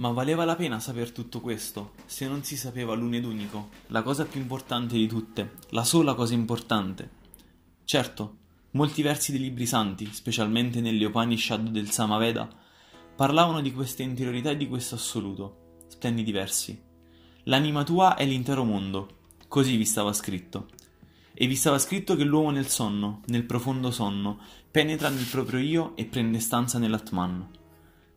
Ma valeva la pena saper tutto questo, se non si sapeva l'uno ed unico, la cosa più importante di tutte, la sola cosa importante. Certo, molti versi dei libri santi, specialmente nelle Upanishad del Samaveda, parlavano di questa interiorità e di questo assoluto. Splendidi versi. L'anima tua è l'intero mondo, così vi stava scritto. E vi stava scritto che l'uomo nel sonno, nel profondo sonno, penetra nel proprio io e prende stanza nell'Atman.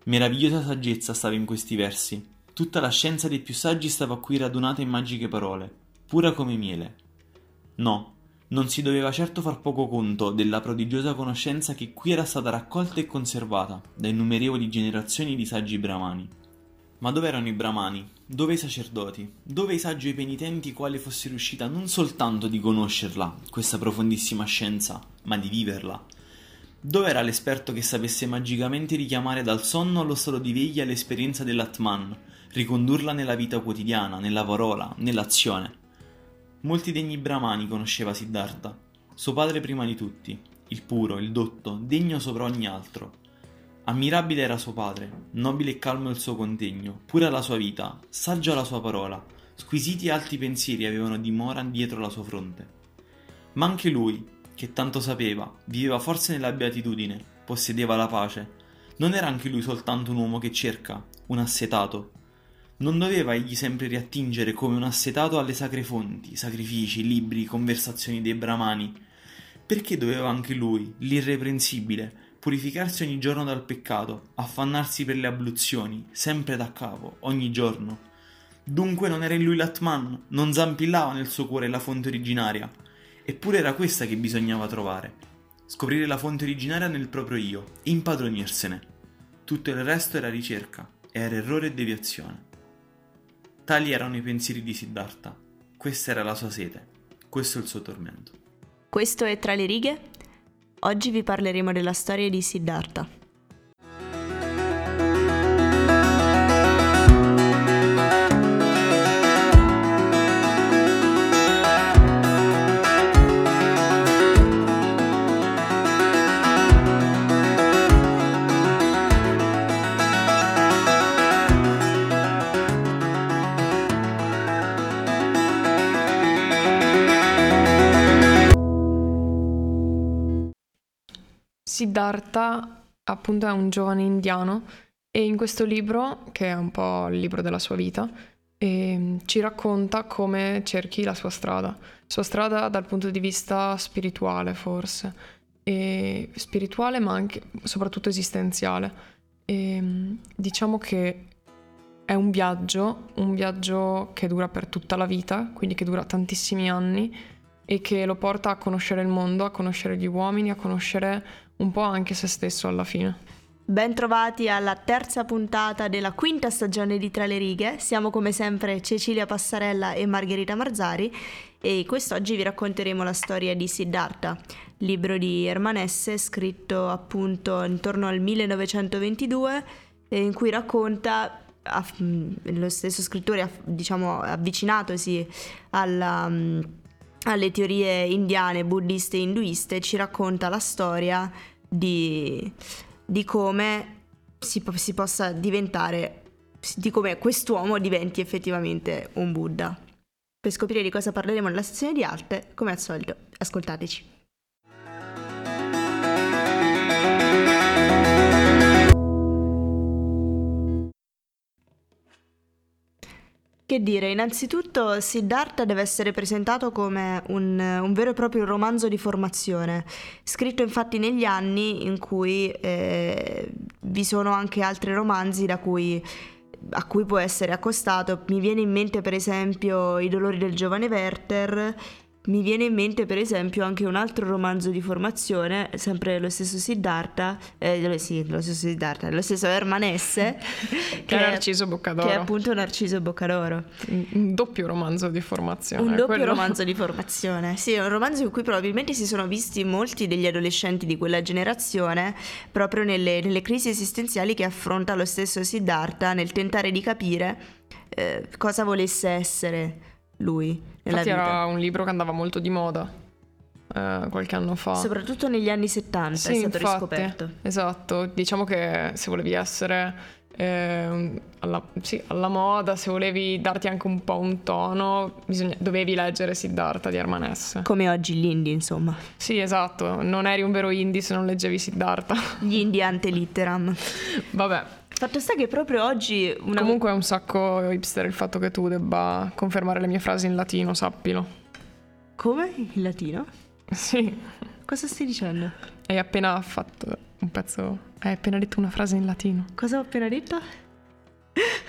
Meravigliosa saggezza stava in questi versi. Tutta la scienza dei più saggi stava qui radunata in magiche parole, pura come miele. No, non si doveva certo far poco conto della prodigiosa conoscenza che qui era stata raccolta e conservata da innumerevoli generazioni di saggi brahmani. Ma dove erano i brahmani? Dove i sacerdoti? Dove i saggi e i penitenti quali fosse riuscita non soltanto di conoscerla, questa profondissima scienza, ma di viverla? Dove era l'esperto che sapesse magicamente richiamare dal sonno allo stato di veglia l'esperienza dell'Atman, ricondurla nella vita quotidiana, nella parola, nell'azione? Molti degni brahmani conosceva Siddhartha, suo padre prima di tutti, il puro, il dotto, degno sopra ogni altro. Ammirabile era suo padre, nobile e calmo il suo contegno, pura la sua vita, saggia la sua parola, squisiti e alti pensieri avevano dimora dietro la sua fronte. Ma anche lui, che tanto sapeva, viveva forse nella beatitudine, possedeva la pace. Non era anche lui soltanto un uomo che cerca, un assetato. Non doveva egli sempre riattingere come un assetato alle sacre fonti, sacrifici, libri, conversazioni dei brahmani? Perché doveva anche lui, l'irreprensibile, purificarsi ogni giorno dal peccato, affannarsi per le abluzioni, sempre da capo, ogni giorno? Dunque non era in lui l'Atman, non zampillava nel suo cuore la fonte originaria, Eppure era questa che bisognava trovare. Scoprire la fonte originaria nel proprio io impadronirsene. Tutto il resto era ricerca, era errore e deviazione. Tali erano i pensieri di Siddhartha. Questa era la sua sete. Questo il suo tormento. Questo è Tra le righe. Oggi vi parleremo della storia di Siddhartha. Siddhartha appunto è un giovane indiano e in questo libro, che è un po' il libro della sua vita, eh, ci racconta come cerchi la sua strada, sua strada dal punto di vista spirituale forse, e spirituale ma anche soprattutto esistenziale. E, diciamo che è un viaggio, un viaggio che dura per tutta la vita, quindi che dura tantissimi anni e che lo porta a conoscere il mondo, a conoscere gli uomini, a conoscere un po' anche se stesso alla fine. Bentrovati alla terza puntata della quinta stagione di Tra le righe. Siamo come sempre Cecilia Passarella e Margherita Marzari e quest'oggi vi racconteremo la storia di Siddhartha, libro di Ermanesse scritto appunto intorno al 1922 in cui racconta lo stesso scrittore diciamo avvicinatosi alla alle teorie indiane, buddiste e induiste, ci racconta la storia di, di come si, si, possa diventare, di come quest'uomo diventi effettivamente un Buddha. Per scoprire di cosa parleremo nella sezione di arte, come al solito, ascoltateci. Che dire, innanzitutto Siddhartha deve essere presentato come un, un, vero e proprio romanzo di formazione, scritto infatti negli anni in cui eh, vi sono anche altri romanzi cui, a cui può essere accostato. Mi viene in mente per esempio I dolori del giovane Werther mi viene in mente per esempio anche un altro romanzo di formazione, sempre lo stesso Siddhartha, eh, sì, lo stesso Siddhartha, lo stesso Ermanesse, che, è Narciso Boccadoro. Che è appunto Narciso Boccadoro. Un doppio romanzo di formazione. Un doppio quello... romanzo di formazione, sì, un romanzo in cui probabilmente si sono visti molti degli adolescenti di quella generazione proprio nelle, nelle crisi esistenziali che affronta lo stesso Siddhartha nel tentare di capire eh, cosa volesse essere lui. Infatti vita. era un libro che andava molto di moda. eh, qualche anno fa. Soprattutto negli anni 70 Sì, è stato infatti, riscoperto. Esatto, diciamo che se volevi essere eh, alla, sì, alla moda, se volevi darti anche un po' un tono, bisogna- dovevi leggere Siddhartha di Herman S. Come oggi gli indie, insomma. Sì, esatto, non eri un vero indie se non leggevi Siddhartha. Gli indie ante litteram. Vabbè, Fatto sta che proprio oggi una... comunque è un sacco hipster il fatto che tu debba confermare le mie frasi in latino, sappilo. Come? In latino? Sì, Cosa stai dicendo? hai appena fatto un pezzo, hai appena detto una frase in latino. Cosa ho appena detto?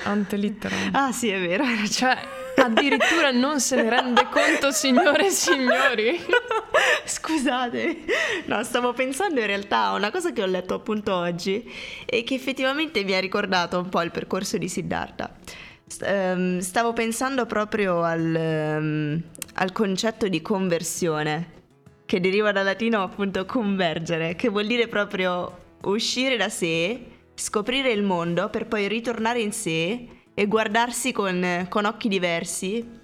Ante litteram. Ah sì, è vero. Cioè, addirittura non se ne rende conto, signore e signori. Scusate, no, stavo pensando in realtà a una cosa che ho letto appunto oggi e che effettivamente mi ha ricordato un po' il percorso di Siddhartha. Ehm, stavo pensando proprio al, ehm, al concetto di conversione, che deriva dal latino appunto convergere, che vuol dire proprio uscire da sé, scoprire il mondo per poi ritornare in sé e guardarsi con, con occhi diversi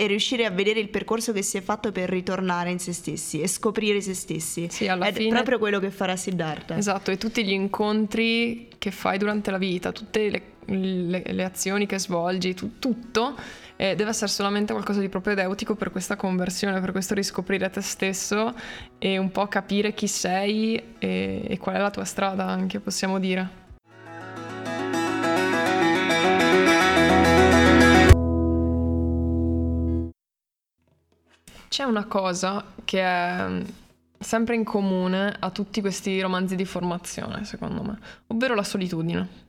e riuscire a vedere il percorso che si è fatto per ritornare in se stessi e scoprire se stessi. Sì, alla Ed è fine- proprio quello che farà Siddhartha. Esatto, e tutti gli incontri che fai durante la vita, tutte le, le- le azioni che svolgi, tu- tutto eh, deve essere solamente qualcosa di propedeutico per questa conversione, per questo riscoprire te stesso e un po' capire chi sei e, e qual è la tua strada anche, possiamo dire. C'è una cosa che è mm, sempre in comune a tutti questi romanzi di formazione, secondo me, ovvero la solitudine.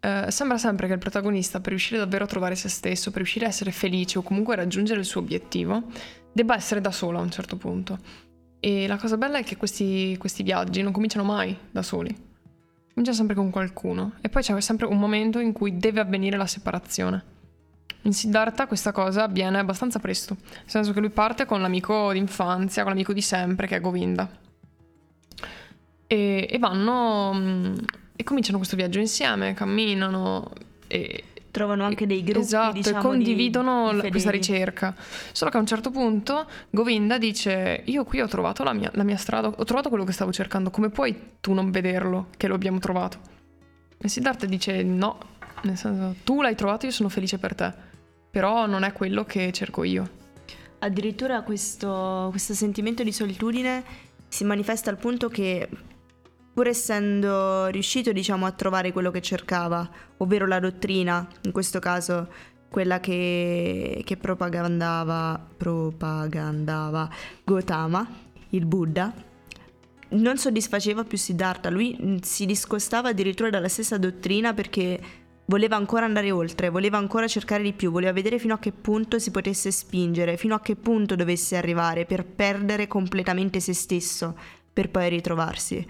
Eh, sembra sempre che il protagonista, per riuscire davvero a trovare se stesso, per riuscire a essere felice o comunque a raggiungere il suo obiettivo, debba essere da solo a un certo punto. E la cosa bella è che questi, questi viaggi non cominciano mai da soli. Comincia sempre con qualcuno. E poi c'è sempre un momento in cui deve avvenire la separazione. In Siddhartha questa cosa avviene abbastanza presto, nel senso che lui parte con l'amico d'infanzia, con l'amico di sempre che è Govinda. E, e vanno mm, e cominciano questo viaggio insieme, camminano e Trovano anche dei gruppi, esatto, diciamo, e di- condividono di la- questa ricerca. Solo che a un certo punto Govinda dice: Io qui ho trovato la mia, la mia strada, ho trovato quello che stavo cercando. Come puoi tu non vederlo che lo abbiamo trovato? E Siddhartha dice: No, nel senso, tu l'hai trovato, io sono felice per te. Però non è quello che cerco io. Addirittura questo, questo sentimento di solitudine si manifesta al punto che, pur essendo riuscito, diciamo, a trovare quello che cercava, ovvero la dottrina, in questo caso quella che, che propagandava, propagandava Gautama, il Buddha, non soddisfaceva più Siddhartha, lui si discostava addirittura dalla stessa dottrina perché voleva ancora andare oltre, voleva ancora cercare di più, voleva vedere fino a che punto si potesse spingere, fino a che punto dovesse arrivare per perdere completamente se stesso, per poi ritrovarsi.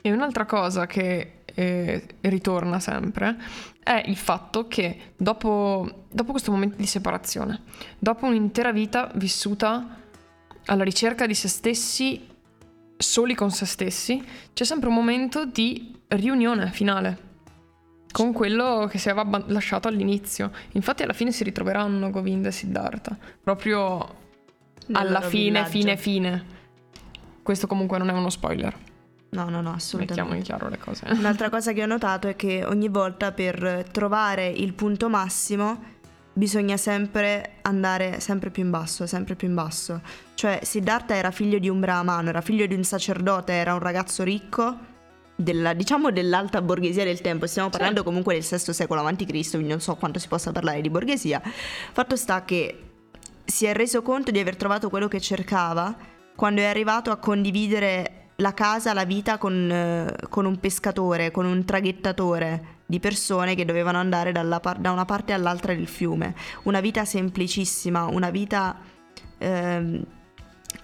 E un'altra cosa che eh, ritorna sempre è il fatto che dopo, dopo questo momento di separazione, dopo un'intera vita vissuta alla ricerca di se stessi, soli con se stessi, c'è sempre un momento di riunione finale con quello che si aveva lasciato all'inizio. Infatti alla fine si ritroveranno Govinda e Siddhartha, proprio alla fine, villaggio. fine, fine. Questo comunque non è uno spoiler. No, no, no, Mettiamo in assolutamente. chiaro le cose. Un'altra cosa che ho notato è che ogni volta per trovare il punto massimo bisogna sempre andare sempre più in basso, sempre più in basso. Cioè Siddhartha era figlio di un brahmano, era figlio di un sacerdote, era un ragazzo ricco, della, diciamo dell'alta borghesia del tempo. Stiamo parlando comunque del VI secolo a.C., quindi non so quanto si possa parlare di borghesia. Fatto sta che si è reso conto di aver trovato quello che cercava quando è arrivato a condividere la casa, la vita con, eh, con un pescatore, con un traghettatore di persone che dovevano andare dalla par- da una parte all'altra del fiume. Una vita semplicissima, una vita ehm,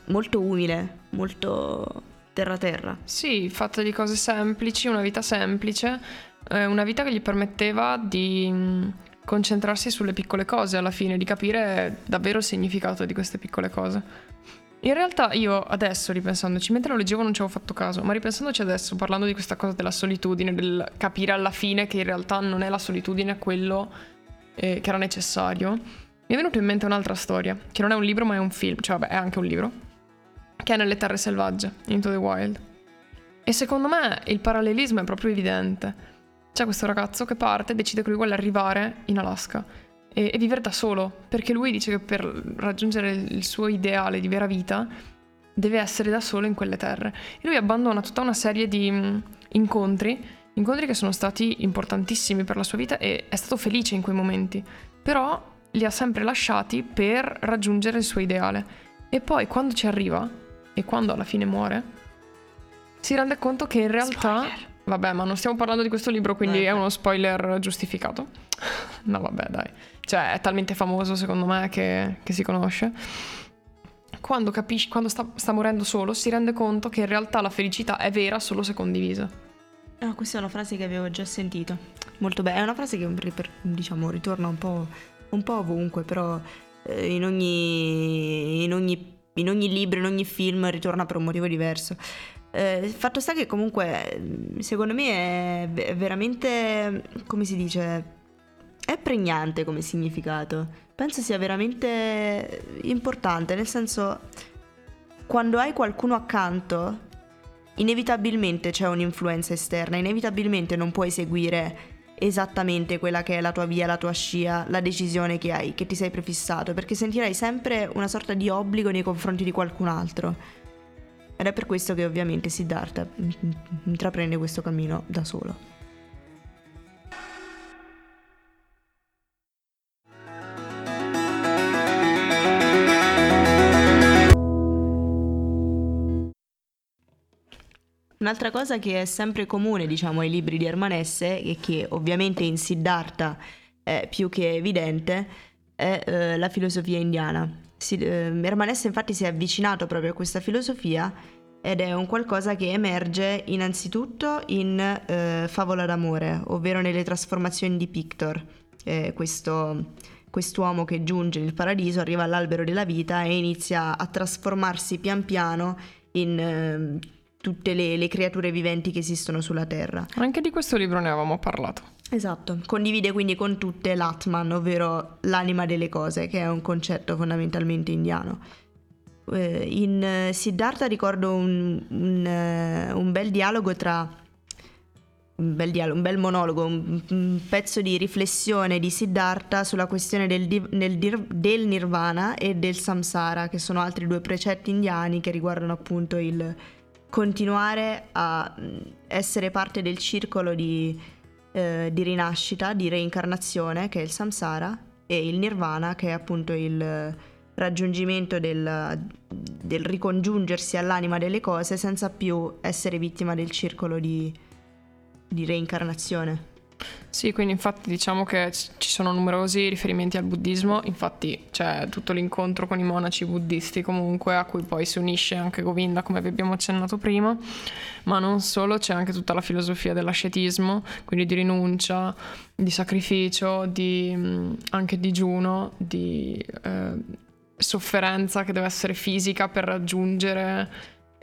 molto umile, molto terra-terra. Sì, fatta di cose semplici, una vita semplice, eh, una vita che gli permetteva di mh, concentrarsi sulle piccole cose alla fine, di capire davvero il significato di queste piccole cose. In realtà io adesso ripensandoci, mentre lo leggevo non ci avevo fatto caso, ma ripensandoci adesso, parlando di questa cosa della solitudine, del capire alla fine che in realtà non è la solitudine quello eh, che era necessario, mi è venuta in mente un'altra storia, che non è un libro ma è un film, cioè vabbè è anche un libro, che è Nelle terre selvagge, Into the Wild. E secondo me il parallelismo è proprio evidente. C'è questo ragazzo che parte e decide che lui vuole arrivare in Alaska e, e vivere da solo, perché lui dice che per raggiungere il suo ideale di vera vita deve essere da solo in quelle terre. E lui abbandona tutta una serie di mm, incontri, incontri che sono stati importantissimi per la sua vita e è stato felice in quei momenti, però li ha sempre lasciati per raggiungere il suo ideale. E poi quando ci arriva e quando alla fine muore, si rende conto che in realtà... Spoiler. Vabbè, ma non stiamo parlando di questo libro, quindi eh, è uno spoiler giustificato. no, vabbè, dai. Cioè, è talmente famoso secondo me che, che si conosce. Quando capisce, quando sta, sta, morendo solo, si rende conto che in realtà la felicità è vera solo se condivisa. Ah, questa è una frase che avevo già sentito. Molto bella. È una frase che, diciamo, ritorna un po', un po ovunque, però eh, in, ogni, in, ogni, in ogni libro, in ogni film ritorna per un motivo diverso. Eh, fatto sta che comunque secondo me è veramente, come si dice, è pregnante come significato. Penso sia veramente importante, nel senso, quando hai qualcuno accanto, inevitabilmente c'è un'influenza esterna, inevitabilmente non puoi seguire esattamente quella che è la tua via, la tua scia, la decisione che hai, che ti sei prefissato, perché sentirai sempre una sorta di obbligo nei confronti di qualcun altro. Ed è per questo che ovviamente Siddhartha intraprende questo cammino da solo. Un'altra cosa che è sempre comune, diciamo, ai libri di Ermanesse e che ovviamente in Siddhartha è più che evidente è eh, la filosofia indiana. Si, eh, Ermanesse infatti si è avvicinato proprio a questa filosofia ed è un qualcosa che emerge innanzitutto in eh, Favola d'amore, ovvero nelle trasformazioni di Pictor, eh, questo, quest'uomo che giunge nel paradiso, arriva all'albero della vita e inizia a trasformarsi pian piano in eh, tutte le, le creature viventi che esistono sulla Terra. Anche di questo libro ne avevamo parlato. Esatto, condivide quindi con tutte l'Atman, ovvero l'anima delle cose, che è un concetto fondamentalmente indiano. Eh, in eh, Siddhartha ricordo un, un, eh, un bel dialogo tra un bel, dialogo, un bel monologo, un, un, pezzo di riflessione di Siddhartha sulla questione del, del, del, nirvana e del samsara, che sono altri due precetti indiani che riguardano appunto il continuare a mm, essere parte del circolo di eh, di rinascita, di reincarnazione, che è il samsara, e il nirvana, che è appunto il raggiungimento del, del ricongiungersi all'anima delle cose senza più essere vittima del circolo di, di reincarnazione. Sì, quindi infatti diciamo che ci sono numerosi riferimenti al buddismo, infatti c'è tutto l'incontro con i monaci buddisti comunque a cui poi si unisce anche Govinda come vi abbiamo accennato prima, ma non solo, c'è anche tutta la filosofia dell'ascetismo, quindi di rinuncia, di sacrificio, di, anche digiuno, di eh, sofferenza che deve essere fisica per raggiungere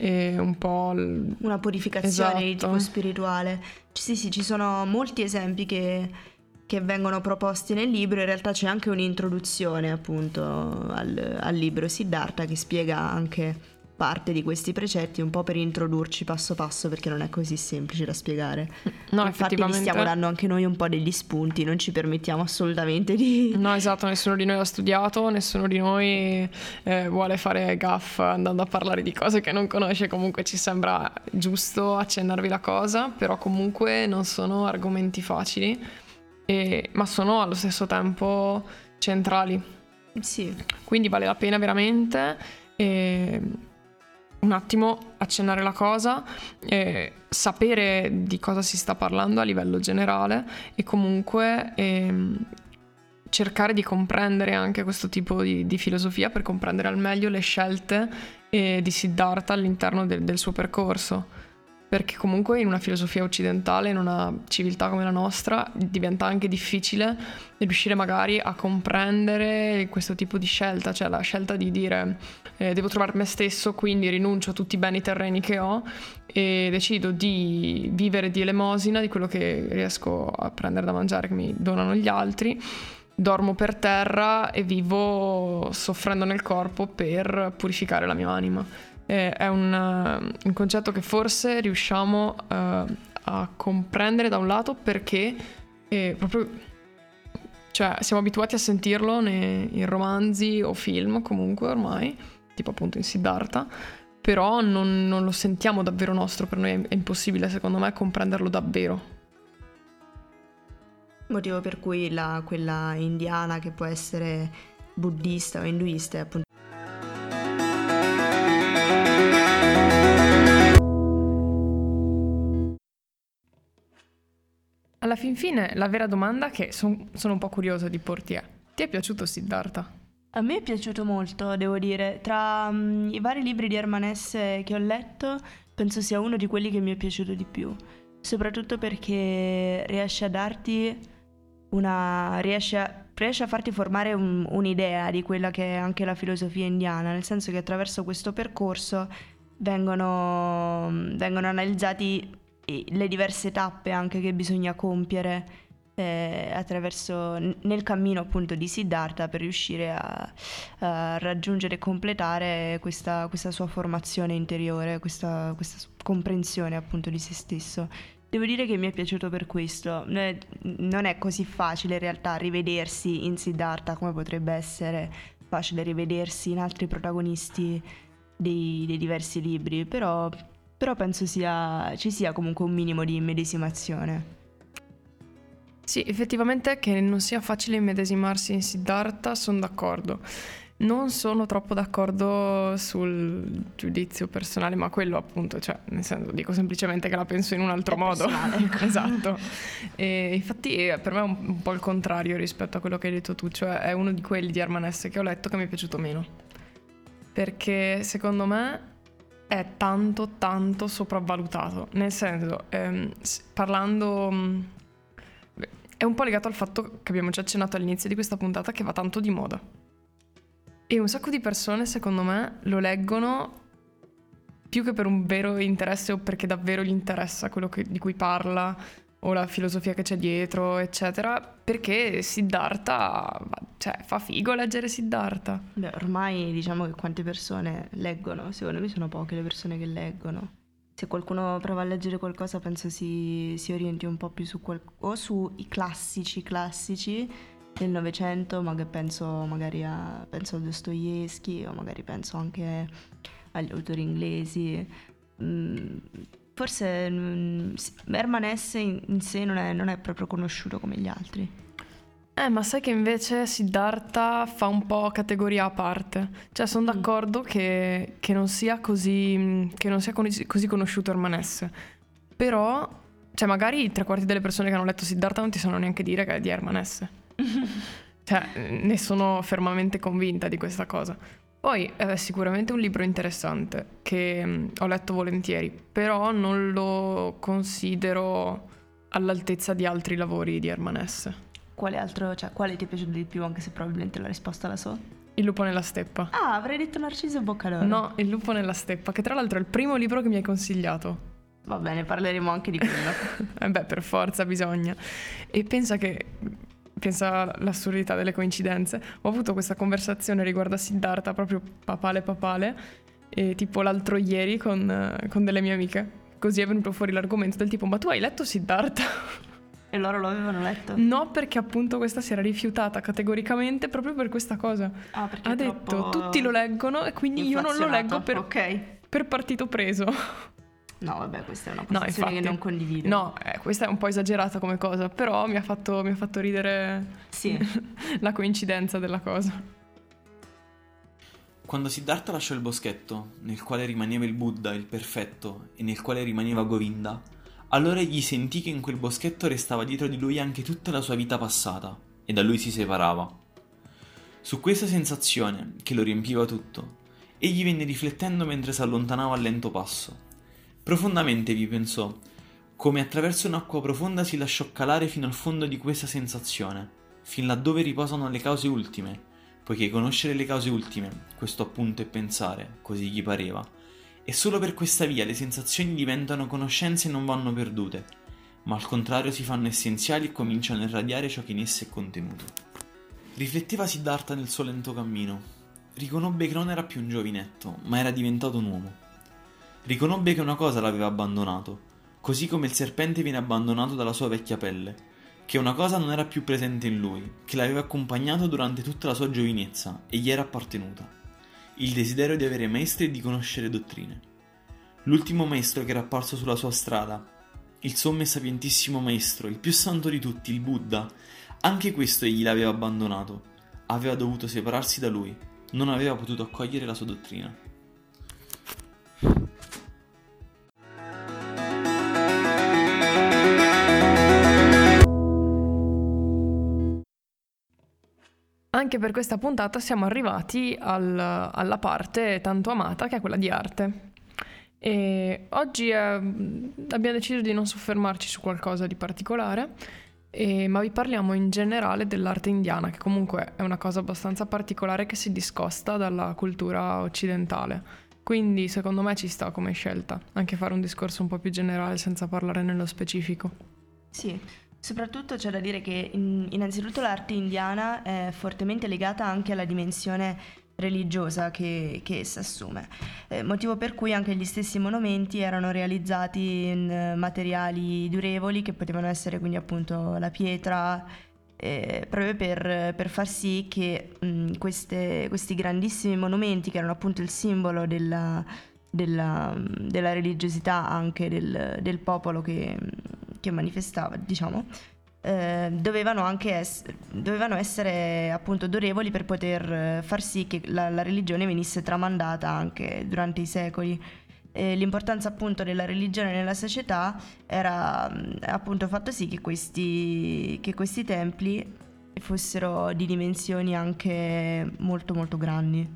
e un po'... L... Una purificazione esatto. di tipo spirituale. Sì, sì, ci sono molti esempi che, che, vengono proposti nel libro, in realtà c'è anche un'introduzione appunto al, al libro Siddhartha che spiega anche parte di questi precetti un po' per introdurci passo passo perché non è così semplice da spiegare. No, Infatti vi stiamo dando anche noi un po' degli spunti, non ci permettiamo assolutamente di... No, esatto, nessuno di noi ha studiato, nessuno di noi eh, vuole fare gaff andando a parlare di cose che non conosce, comunque ci sembra giusto accennarvi la cosa, però comunque non sono argomenti facili, e, ma sono allo stesso tempo centrali. Sì. Quindi vale la pena veramente. E un attimo accennare la cosa, eh, sapere di cosa si sta parlando a livello generale e comunque ehm, cercare di comprendere anche questo tipo di, di, filosofia per comprendere al meglio le scelte eh, di Siddhartha all'interno del, del suo percorso perché comunque in una filosofia occidentale, in una civiltà come la nostra, diventa anche difficile riuscire magari a comprendere questo tipo di scelta, cioè la scelta di dire eh, devo trovare me stesso, quindi rinuncio a tutti i beni terreni che ho e decido di vivere di elemosina, di quello che riesco a prendere da mangiare che mi donano gli altri dormo per terra e vivo soffrendo nel corpo per purificare la mia anima. E è un, un, concetto che forse riusciamo uh, a comprendere da un lato perché è proprio cioè, siamo abituati a sentirlo nei, in romanzi o film comunque ormai, tipo appunto in Siddhartha, però non, non lo sentiamo davvero nostro, per noi è impossibile secondo me comprenderlo davvero. Motivo per cui la, quella indiana che può essere buddista o induista è appunto Alla fin fine, la vera domanda che son, sono un po' curiosa di porti è: ti è piaciuto Siddhartha? A me è piaciuto molto, devo dire. Tra um, i vari libri di Hermanesse che ho letto, penso sia uno di quelli che mi è piaciuto di più. Soprattutto perché riesce a darti una. riesce a, riesce a farti formare un, un'idea di quella che è anche la filosofia indiana, nel senso che attraverso questo percorso vengono, vengono analizzati le diverse tappe anche che bisogna compiere eh, attraverso nel cammino appunto di Siddhartha per riuscire a, a raggiungere e completare questa, questa, sua formazione interiore, questa, questa comprensione appunto di se stesso. Devo dire che mi è piaciuto per questo. Non è così facile in realtà rivedersi in Siddhartha come potrebbe essere facile rivedersi in altri protagonisti dei, dei diversi libri, però però penso sia, ci sia comunque un minimo di immedesimazione. Sì, effettivamente che non sia facile immedesimarsi in Siddhartha, sono d'accordo. Non sono troppo d'accordo sul giudizio personale, ma quello appunto, cioè, nel senso, dico semplicemente che la penso in un altro è modo. Ecco. esatto. E infatti per me è un, un, po' il contrario rispetto a quello che hai detto tu, cioè è uno di quelli di Armanesse che ho letto che mi è piaciuto meno. Perché secondo me è tanto tanto sopravvalutato, nel senso, ehm, parlando... Mm, è un po' legato al fatto che abbiamo già accennato all'inizio di questa puntata che va tanto di moda. E un sacco di persone, secondo me, lo leggono più che per un vero interesse o perché davvero gli interessa quello che, di cui parla o la filosofia che c'è dietro, eccetera, perché Siddhartha, cioè, fa figo leggere Siddhartha. Beh, ormai diciamo che quante persone leggono, secondo me sono poche le persone che leggono. Se qualcuno prova a leggere qualcosa penso si, si orienti un po' più su qual- o sui classici classici del Novecento, ma che penso magari a, penso a Dostoevsky o magari penso anche agli autori inglesi. Mm, forse mm, Herman S. in, in sé non è, non è, proprio conosciuto come gli altri. Eh, ma sai che invece Siddhartha fa un po' categoria a parte. Cioè, sono mm. d'accordo che, che, non sia così, che non sia così conosciuto Herman S. Però, cioè, magari tre quarti delle persone che hanno letto Siddhartha non ti sanno neanche dire che è di Herman S. cioè, ne sono fermamente convinta di questa cosa. Poi è sicuramente un libro interessante che mm, ho letto volentieri, però non lo considero all'altezza di altri lavori di Hermanesse. Quale altro, cioè quale ti è piaciuto di più, anche se probabilmente la risposta la so? Il lupo nella steppa. Ah, avrei detto Narciso e Boccadoro. No, Il lupo nella steppa, che tra l'altro è il primo libro che mi hai consigliato. Va bene, parleremo anche di quello. eh beh, per forza bisogna. E pensa che pensa all'assurdità delle coincidenze. Ho avuto questa conversazione riguardo a Siddhartha, proprio papale papale, e tipo l'altro ieri con, con delle mie amiche. Così è venuto fuori l'argomento del tipo, ma tu hai letto Siddhartha? E loro lo avevano letto? No, perché appunto questa si era rifiutata categoricamente proprio per questa cosa. Ah, perché ha detto tutti lo leggono e quindi io non lo leggo per, okay. per partito preso. No, vabbè, questa è una posizione no, infatti, che non condivido. No, eh, questa è un po' esagerata come cosa, però mi ha fatto, mi ha fatto ridere sì. la coincidenza della cosa. Quando Siddhartha lasciò il boschetto, nel quale rimaneva il Buddha, il perfetto, e nel quale rimaneva Govinda, allora egli sentì che in quel boschetto restava dietro di lui anche tutta la sua vita passata, e da lui si separava. Su questa sensazione, che lo riempiva tutto, egli venne riflettendo mentre si allontanava a lento passo Profondamente vi pensò, come attraverso un'acqua profonda si lasciò calare fino al fondo di questa sensazione, fin laddove riposano le cause ultime, poiché conoscere le cause ultime, questo appunto è pensare, così gli pareva, e solo per questa via le sensazioni diventano conoscenze e non vanno perdute, ma al contrario si fanno essenziali e cominciano a irradiare ciò che in esse è contenuto. Rifletteva Siddhartha nel suo lento cammino. Riconobbe che non era più un giovinetto, ma era diventato un uomo. Riconobbe che una cosa l'aveva abbandonato, così come il serpente viene abbandonato dalla sua vecchia pelle, che una cosa non era più presente in lui, che l'aveva accompagnato durante tutta la sua giovinezza e gli era appartenuta. Il desiderio di avere maestri e di conoscere dottrine. L'ultimo maestro che era apparso sulla sua strada, il sommo e sapientissimo maestro, il più santo di tutti, il Buddha, anche questo egli l'aveva abbandonato. Aveva dovuto separarsi da lui, non aveva potuto accogliere la sua dottrina. Anche per questa puntata siamo arrivati al, alla parte tanto amata che è quella di arte. E oggi eh, abbiamo deciso di non soffermarci su qualcosa di particolare, eh, ma vi parliamo in generale dell'arte indiana, che comunque è una cosa abbastanza particolare che si discosta dalla cultura occidentale. Quindi secondo me ci sta come scelta, anche fare un discorso un po' più generale senza parlare nello specifico. Sì, Soprattutto c'è da dire che in, innanzitutto l'arte indiana è fortemente legata anche alla dimensione religiosa che, che essa assume, eh, motivo per cui anche gli stessi monumenti erano realizzati in eh, materiali durevoli che potevano essere quindi appunto la pietra, eh, proprio per, per, far sì che mh, queste, questi grandissimi monumenti che erano appunto il simbolo della, della, della religiosità anche del, del popolo che che manifestava, diciamo, eh, dovevano anche ess- dovevano essere appunto dorevoli per poter eh, far sì che la, la religione venisse tramandata anche durante i secoli. E l'importanza appunto della religione nella società era appunto fatto sì che questi, che questi templi fossero di dimensioni anche molto molto grandi,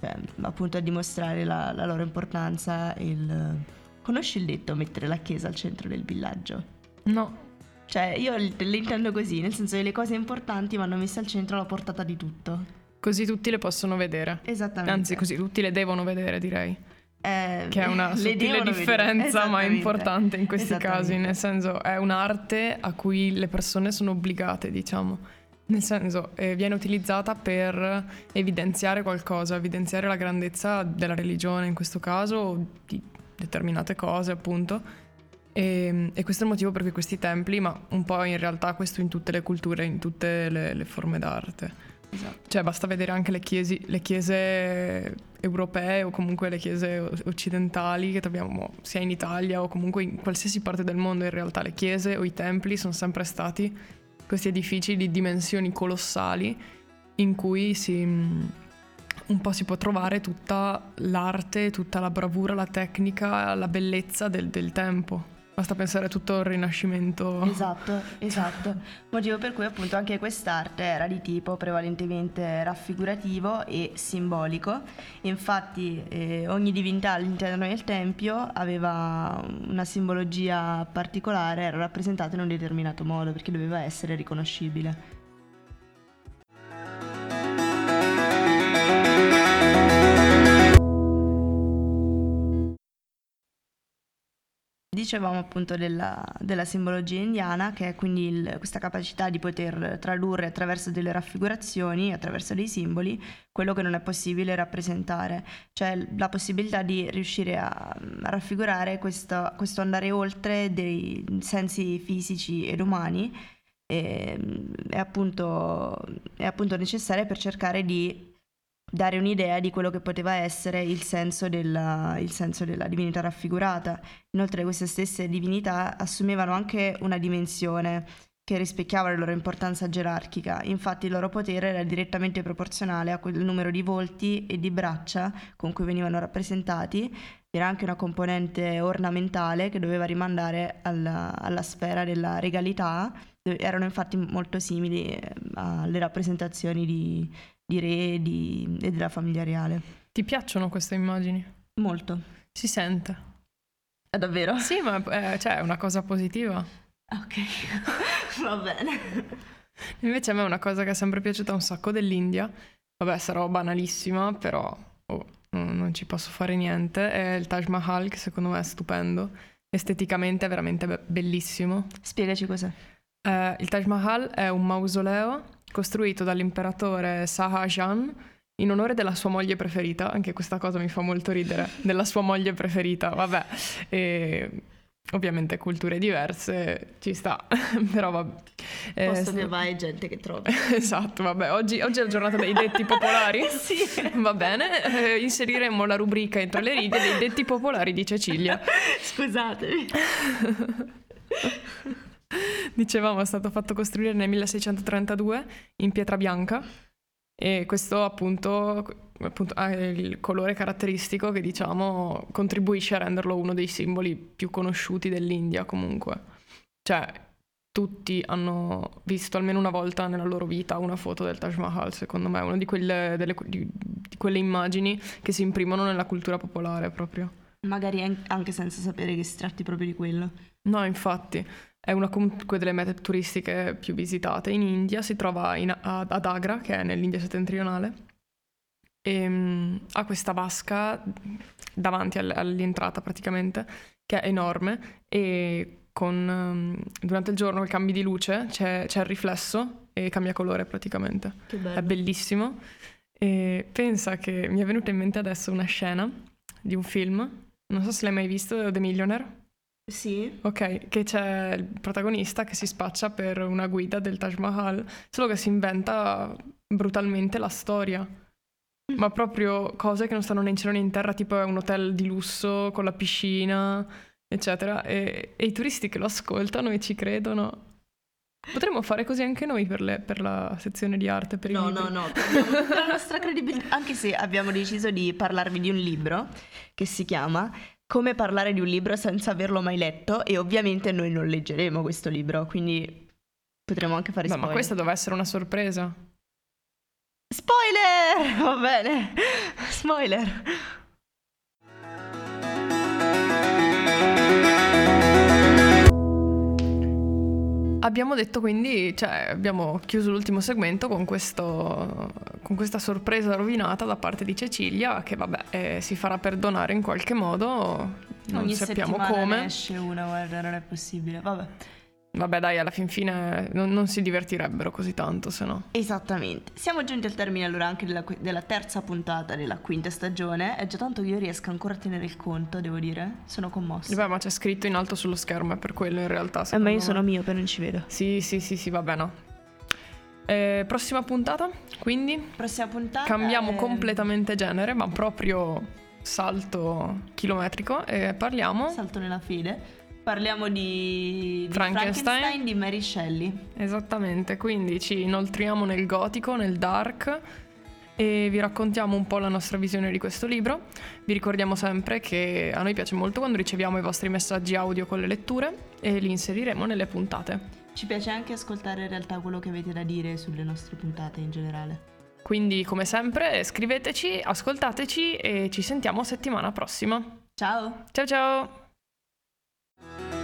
cioè, appunto a dimostrare la, la loro importanza. Il... Conosci il detto mettere la chiesa al centro del villaggio? No. Cioè, io le intendo così, nel senso che le cose importanti vanno messe al centro alla portata di tutto. Così tutti le possono vedere. Esattamente. Anzi, così tutti le devono vedere, direi. Eh, che è una sottile differenza, ma importante in questi casi. Nel senso, è un'arte a cui le persone sono obbligate, diciamo. Nel senso, eh, viene utilizzata per evidenziare qualcosa, evidenziare la grandezza della religione in questo caso, o di determinate cose, appunto e, ehm, e, questo è il motivo per cui questi templi, ma un po' in realtà questo in tutte le culture, in tutte le, le forme d'arte. Esatto. Cioè basta vedere anche le, chiesi, le chiese europee o comunque le chiese occidentali che troviamo sia in Italia o comunque in qualsiasi parte del mondo in realtà le chiese o i templi sono sempre stati questi edifici di dimensioni colossali in cui si, un po' si può trovare tutta l'arte, tutta la bravura, la tecnica, la bellezza del, del tempo. Basta pensare a tutto il Rinascimento. Esatto, esatto. Motivo per cui appunto anche quest'arte era di tipo prevalentemente raffigurativo e simbolico. Infatti eh, ogni divinità all'interno del tempio aveva una simbologia particolare, era rappresentata in un determinato modo perché doveva essere riconoscibile. Dicevamo appunto della, della, simbologia indiana, che è quindi il, questa capacità di poter tradurre attraverso delle raffigurazioni, attraverso dei simboli, quello che non è possibile rappresentare, cioè la possibilità di riuscire a, raffigurare questo, questo, andare oltre dei sensi fisici ed umani. E, è, appunto, è appunto necessaria per cercare di dare un'idea di quello che poteva essere il senso, della, il senso della divinità raffigurata. Inoltre queste stesse divinità assumevano anche una dimensione che rispecchiava la loro importanza gerarchica, infatti il loro potere era direttamente proporzionale a quel numero di volti e di braccia con cui venivano rappresentati, era anche una componente ornamentale che doveva rimandare alla, alla sfera della regalità, erano infatti molto simili eh, alle rappresentazioni di, di re di, e della famiglia reale. Ti piacciono queste immagini? Molto. Si sente. È davvero? Sì, ma è, cioè, è una cosa positiva. Ok, va bene. Invece a me è una cosa che è sempre piaciuta un sacco dell'India. Vabbè, sarò banalissima, però oh, non ci posso fare niente. È il Taj Mahal, che secondo me è stupendo. Esteticamente è veramente be- bellissimo. Spiegaci cos'è. Eh, il Taj Mahal è un mausoleo costruito dall'imperatore Shah in onore della sua moglie preferita, anche questa cosa mi fa molto ridere, della sua moglie preferita, vabbè, e ovviamente culture diverse, ci sta, però vabbè. Eh, Posto che vai, gente che trova. esatto, vabbè, oggi, oggi, è la giornata dei detti popolari, sì. va bene, eh, inseriremo la rubrica entro le righe dei detti popolari di Cecilia. Scusatemi. Dicevamo, è stato fatto costruire nel 1632 in pietra bianca e questo appunto, appunto ha il colore caratteristico che diciamo contribuisce a renderlo uno dei simboli più conosciuti dell'India comunque. Cioè, tutti hanno visto almeno una volta nella loro vita una foto del Taj Mahal, secondo me, è una di quelle, delle, di, di quelle immagini che si imprimono nella cultura popolare proprio. Magari anche senza sapere che si tratti proprio di quello. No, infatti. È una comunque delle mete turistiche più visitate in India, si trova in, ad Agra, che è nell'India settentrionale, e um, ha questa vasca davanti all'entrata praticamente, che è enorme e con, um, durante il giorno, cambi di luce, c'è, c'è, il riflesso e cambia colore praticamente. È bellissimo. E pensa che mi è venuta in mente adesso una scena di un film, non so se l'hai mai visto, The Millionaire. Sì. Ok, che c'è il protagonista che si spaccia per una guida del Taj Mahal, solo che si inventa brutalmente la storia. Mm. Ma proprio cose che non stanno né in cielo né in terra, tipo è un hotel di lusso con la piscina, eccetera. E, e i turisti che lo ascoltano e ci credono. Potremmo fare così anche noi per, le, per la sezione di arte, per no. No, no, no, la nostra credibilità, anche se abbiamo deciso di parlarvi di un libro che si chiama come parlare di un libro senza averlo mai letto e ovviamente noi non leggeremo questo libro, quindi potremo anche fare Beh, spoiler. ma questa doveva essere una sorpresa. Spoiler! Va bene. Spoiler. Abbiamo detto quindi, cioè abbiamo chiuso l'ultimo segmento con, questo, con questa sorpresa rovinata da parte di Cecilia che vabbè eh, si farà perdonare in qualche modo, non Ogni sappiamo come. Ne esce una, guarda, non è possibile, vabbè. Vabbè dai, alla fin fine non, non, si divertirebbero così tanto, se no. Esattamente. Siamo giunti al termine allora anche della, della, terza puntata della quinta stagione. È già tanto che io riesco ancora a tenere il conto, devo dire. Sono commossa. Beh, ma c'è scritto in alto sullo schermo, è per quello in realtà. Eh, ma io me. sono miope, non ci vedo. Sì, sì, sì, sì, vabbè no. Eh, prossima puntata, quindi? Prossima puntata. Cambiamo è... completamente genere, ma proprio salto chilometrico e parliamo... Salto nella fede Parliamo di, di Frankenstein. Frankenstein di Mary Shelley. Esattamente, quindi ci inoltriamo nel gotico, nel dark e vi raccontiamo un po' la nostra visione di questo libro. Vi ricordiamo sempre che a noi piace molto quando riceviamo i vostri messaggi audio con le letture e li inseriremo nelle puntate. Ci piace anche ascoltare in realtà quello che avete da dire sulle nostre puntate in generale. Quindi, come sempre, scriveteci, ascoltateci e ci sentiamo settimana prossima. Ciao! Ciao ciao! Thank you.